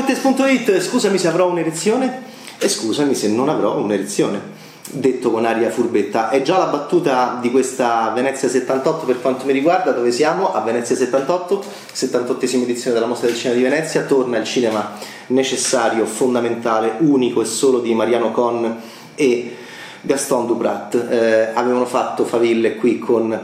Bettes.it, scusami se avrò un'erezione e scusami se non avrò un'erezione. Detto con aria furbetta, è già la battuta di questa Venezia 78 per quanto mi riguarda, dove siamo? A Venezia 78, 78esima edizione della Mostra del Cinema di Venezia, torna il cinema necessario, fondamentale, unico e solo di Mariano Con e Gaston Duprat. Eh, avevano fatto faville qui con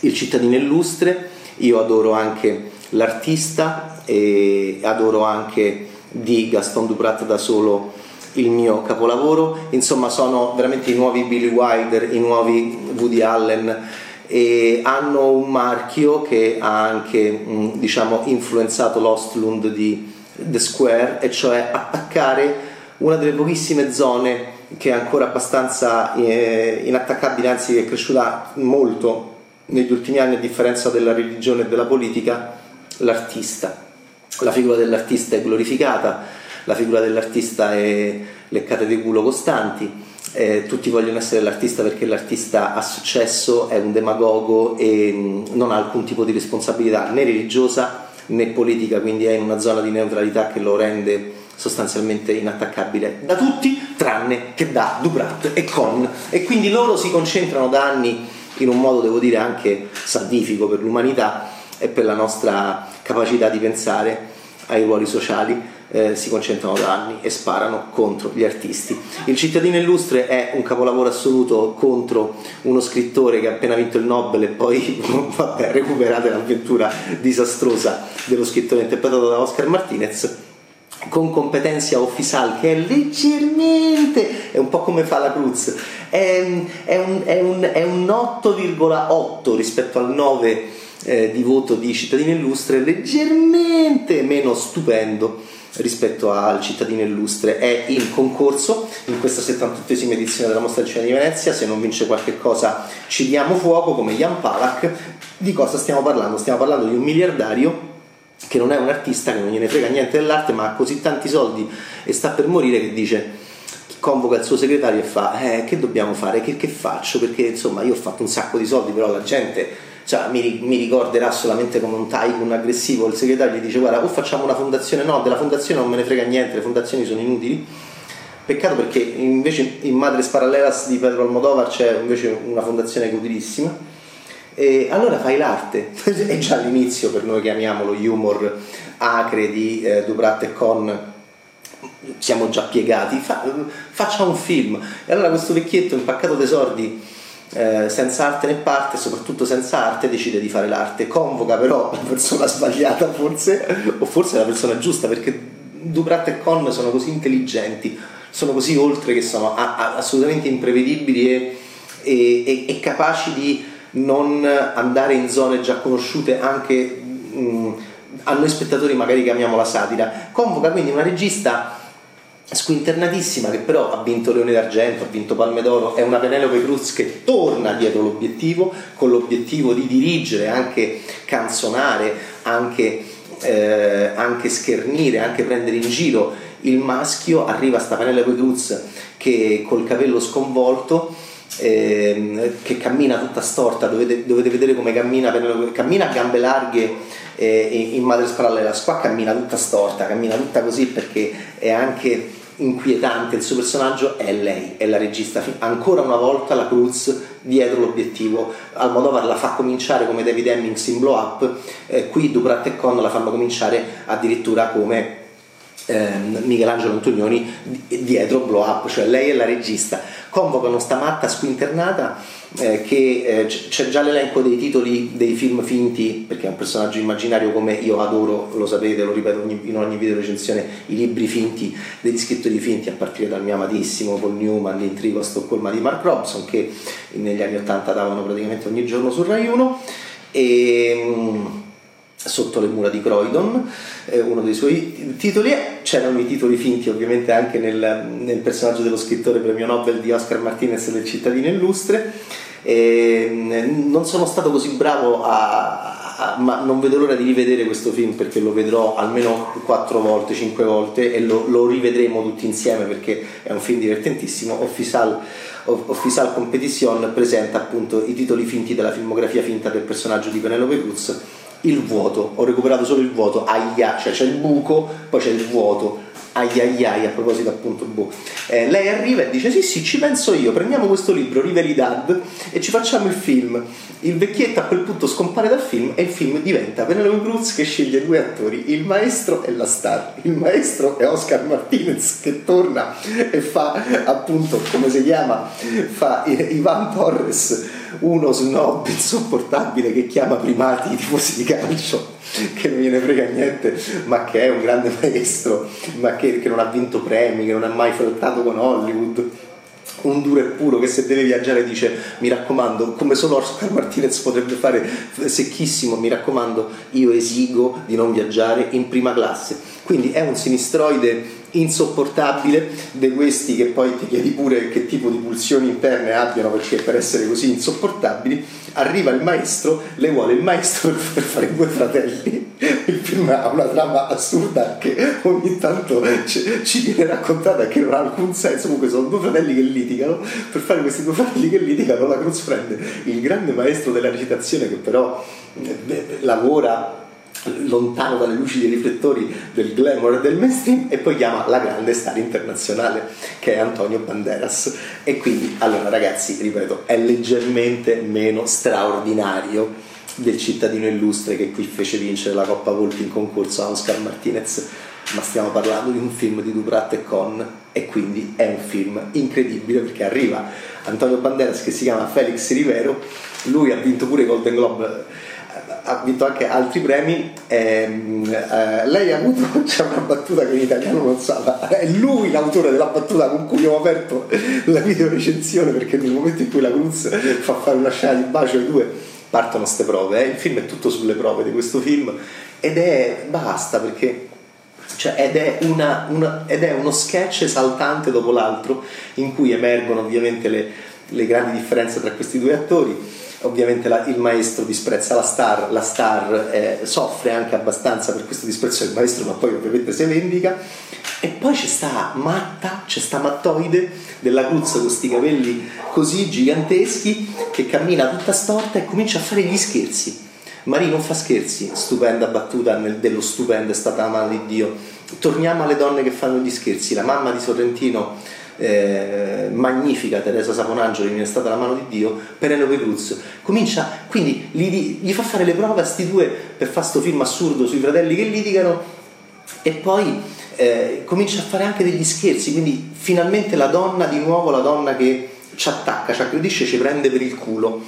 Il cittadino illustre, io adoro anche l'artista e adoro anche di Gaston Duprat da solo il mio capolavoro, insomma sono veramente i nuovi Billy Wilder, i nuovi Woody Allen e hanno un marchio che ha anche diciamo, influenzato l'Ostlund di The Square e cioè attaccare una delle pochissime zone che è ancora abbastanza eh, inattaccabile, anzi è cresciuta molto negli ultimi anni a differenza della religione e della politica, l'artista. La figura dell'artista è glorificata, la figura dell'artista è leccate di culo costanti, eh, tutti vogliono essere l'artista perché l'artista ha successo, è un demagogo e mh, non ha alcun tipo di responsabilità né religiosa né politica, quindi è in una zona di neutralità che lo rende sostanzialmente inattaccabile da tutti tranne che da Duprat e Con e quindi loro si concentrano da anni in un modo devo dire anche salvifico per l'umanità e per la nostra capacità di pensare ai ruoli sociali eh, si concentrano da anni e sparano contro gli artisti. Il cittadino illustre è un capolavoro assoluto contro uno scrittore che ha appena vinto il Nobel e poi vabbè, recuperate l'avventura disastrosa dello scrittore interpretato da Oscar Martinez con competenza ufficiale che è leggermente, è un po' come fa la Cruz, è, è, un, è, un, è un 8,8 rispetto al 9 eh, di voto di cittadino illustre, leggermente meno stupendo rispetto al cittadino illustre. È in concorso in questa 78esima edizione della Mostra del Cinema di Venezia, se non vince qualche cosa ci diamo fuoco come Jan Palak. Di cosa stiamo parlando? Stiamo parlando di un miliardario che non è un artista, che non gliene frega niente dell'arte, ma ha così tanti soldi e sta per morire che dice convoca il suo segretario e fa eh, che dobbiamo fare, che, che, faccio perché insomma io ho fatto un sacco di soldi però la gente cioè, mi, mi, ricorderà solamente come un tycoon aggressivo il segretario gli dice guarda o facciamo una fondazione no della fondazione non me ne frega niente le fondazioni sono inutili. Peccato perché invece in Madres Parallelas di Pedro Almodovar c'è invece una fondazione utilissima. E allora fai l'arte, è già l'inizio per noi che amiamo lo humor acre di eh, Duprat e Con, siamo già piegati, Fa, faccia un film. E allora questo vecchietto impaccato d'esordi eh, senza arte né parte, soprattutto senza arte, decide di fare l'arte, convoca però la persona sbagliata forse, o forse la persona giusta, perché Duprat e Con sono così intelligenti, sono così oltre che sono a, a, assolutamente imprevedibili e, e, e capaci di non andare in zone già conosciute anche mh, a noi spettatori magari che amiamo la satira. Convoca quindi una regista squinternatissima che però ha vinto Leone d'Argento, ha vinto Palme d'Oro, è una Penelope Cruz che torna dietro l'obiettivo con l'obiettivo di dirigere, anche canzonare, anche, eh, anche schernire, anche prendere in giro il maschio, arriva sta Penelope Cruz che col capello sconvolto eh, che cammina tutta storta, dovete, dovete vedere come cammina, cammina a gambe larghe eh, in Madres Parallelas, qua cammina tutta storta, cammina tutta così perché è anche inquietante, il suo personaggio è lei, è la regista, ancora una volta la Cruz dietro l'obiettivo, Almodovar la fa cominciare come David Hemmings in Blow Up, eh, qui Duprat e Con la fanno cominciare addirittura come eh, Michelangelo Antonioni dietro Blow Up, cioè lei è la regista. Convocano sta matta squinternata eh, che eh, c'è già l'elenco dei titoli dei film finti, perché è un personaggio immaginario come io adoro, lo sapete, lo ripeto ogni, in ogni video recensione, i libri finti degli scrittori finti, a partire dal mio amatissimo Paul Newman, l'intrigo a Stoccolma di Mark Robson, che negli anni 80 davano praticamente ogni giorno su Rai 1. E, mm, sotto le mura di Croydon, eh, uno dei suoi titoli, c'erano i titoli finti ovviamente anche nel, nel, personaggio dello scrittore premio Nobel di Oscar Martinez del cittadino illustre. E non sono stato così bravo a, a, ma non vedo l'ora di rivedere questo film perché lo vedrò almeno quattro volte, cinque volte e lo, lo rivedremo tutti insieme perché è un film divertentissimo. Official, Official Competition presenta appunto i titoli finti della filmografia finta del personaggio di Penelope Cruz il vuoto, ho recuperato solo il vuoto, aia, cioè c'è il buco, poi c'è il vuoto, ai ai ai, a proposito appunto boh. Eh, lei arriva e dice sì sì ci penso io. Prendiamo questo libro Riveridad e ci facciamo il film. Il vecchietto a quel punto scompare dal film e il film diventa Penelope Cruz che sceglie due attori il maestro e la star. Il maestro è Oscar Martinez che torna e fa appunto come si chiama? Fa Ivan Torres uno snob insopportabile che chiama primati i tifosi di calcio che non gliene frega niente, ma che è un grande maestro, ma che, che non ha vinto premi, che non ha mai flirtato con Hollywood. Un duro e puro che se deve viaggiare dice mi raccomando come solo Oscar Martinez potrebbe fare secchissimo mi raccomando io esigo di non viaggiare in prima classe. Quindi è un sinistroide insopportabile di questi che poi ti chiedi pure che tipo di pulsioni interne abbiano perché per essere così insopportabili arriva il maestro le vuole il maestro per fare due fratelli. Il film ha una trama assurda che ogni tanto ci, viene raccontata che non ha alcun senso. Comunque sono due fratelli che litigano. Per fare questi due fratelli che litigano la Cruz prende il grande maestro della recitazione che però eh, lavora lontano dalle luci dei riflettori del glamour e del mainstream e poi chiama la grande star internazionale che è Antonio Banderas. E quindi allora ragazzi ripeto è leggermente meno straordinario del cittadino illustre che qui fece vincere la Coppa Volpi in concorso a Oscar Martinez ma stiamo parlando di un film di Duprat e Con e quindi è un film incredibile perché arriva Antonio Banderas che si chiama Felix Rivero. Lui ha vinto pure Golden Globe ha vinto anche altri premi. Ehm, eh, lei ha avuto c'è una battuta che in italiano non sa, è lui l'autore della battuta con cui ho aperto la video recensione perché nel momento in cui la Cruz fa fare una scena di bacio ai due partono queste prove. Eh. Il film è tutto sulle prove di questo film ed è basta perché. Cioè, ed, è una, una, ed, è uno sketch esaltante dopo l'altro in cui emergono ovviamente le, le grandi differenze tra questi due attori ovviamente la, il maestro disprezza la star, la star eh, soffre anche abbastanza per questo disprezzo del maestro, ma poi ovviamente si vendica. E poi c'è sta matta, c'è sta mattoide della Cruz con questi capelli così giganteschi che cammina tutta storta e comincia a fare gli scherzi. Marie non fa scherzi, stupenda battuta nel, dello stupendo è stata la mano di Dio. Torniamo alle donne che fanno gli scherzi. La mamma di Sorrentino eh, magnifica Teresa Saponangelo mi è stata la mano di Dio Penelope Cruz. Comincia quindi gli, gli fa fare le prove a questi due per fare questo film assurdo sui fratelli che litigano e poi eh, comincia a fare anche degli scherzi quindi finalmente la donna di nuovo la donna che ci attacca ci aggredisce ci prende per il culo.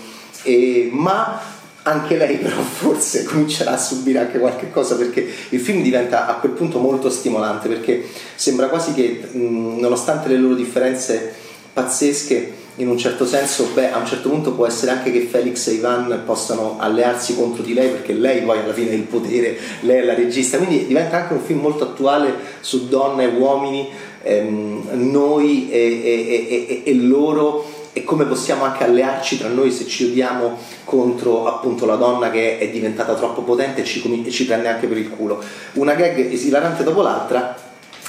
E, ma anche lei però forse comincerà a subire anche qualche cosa perché il film diventa a quel punto molto stimolante perché sembra quasi che nonostante le loro differenze pazzesche in un certo senso beh, a un certo punto può essere anche che Felix e Ivan possano allearsi contro di lei perché lei poi alla fine è il potere lei è la regista. Quindi diventa anche un film molto attuale su donne e uomini ehm, noi e, e, e, e loro e come possiamo anche allearci tra noi se ci odiamo contro appunto la donna che è diventata troppo potente e ci, e ci prende anche per il culo. Una gag esilarante dopo l'altra,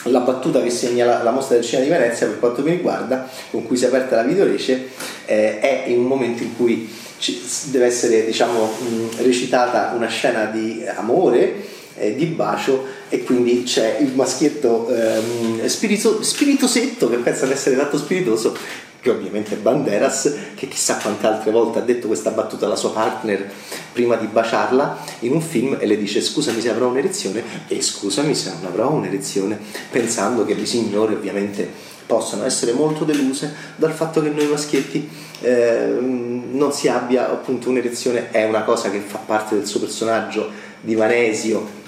la battuta che segna la, la, mostra del cinema di Venezia per quanto mi riguarda, con cui si è aperta la videorece, eh, è in un momento in cui ci, deve essere diciamo, mh, recitata una scena di amore eh, di bacio e quindi c'è il maschietto ehm, spirito, spiritosetto che pensa di essere tanto spiritoso che ovviamente è Banderas, che chissà quante altre volte ha detto questa battuta alla sua partner prima di baciarla in un film e le dice scusami se avrò un'erezione e scusami se non avrò un'erezione, pensando che le signore ovviamente possono essere molto deluse dal fatto che noi maschietti eh, non si abbia appunto un'erezione, è una cosa che fa parte del suo personaggio di Vanesio.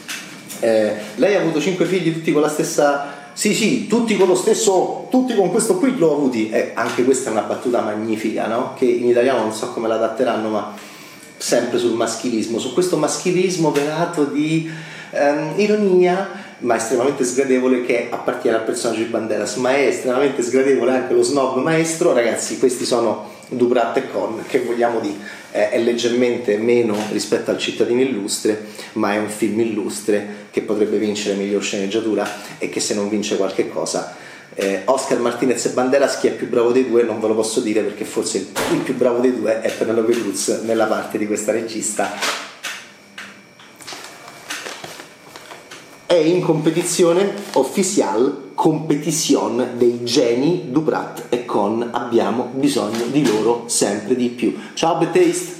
Eh, lei ha avuto cinque figli tutti con la stessa sì, sì, tutti con lo stesso, tutti con questo qui l'ho avuti. Eh, anche questa è una battuta magnifica, no? Che in italiano non so come la adatteranno, ma sempre sul maschilismo, su questo maschilismo velato di ehm, ironia, ma estremamente sgradevole che appartiene al personaggio di Banderas, ma è estremamente sgradevole anche lo snob maestro. Ragazzi, questi sono Duprat e Con, che vogliamo dire, eh, è leggermente meno rispetto al cittadino illustre, ma è un film illustre che potrebbe vincere miglior sceneggiatura e che se non vince qualche cosa eh, Oscar Martinez e Banderas chi è più bravo dei due non ve lo posso dire perché forse il, più bravo dei due è Penelope Cruz nella parte di questa regista è in competizione ufficiale competition dei geni Duprat e con abbiamo bisogno di loro sempre di più. Ciao Betaste!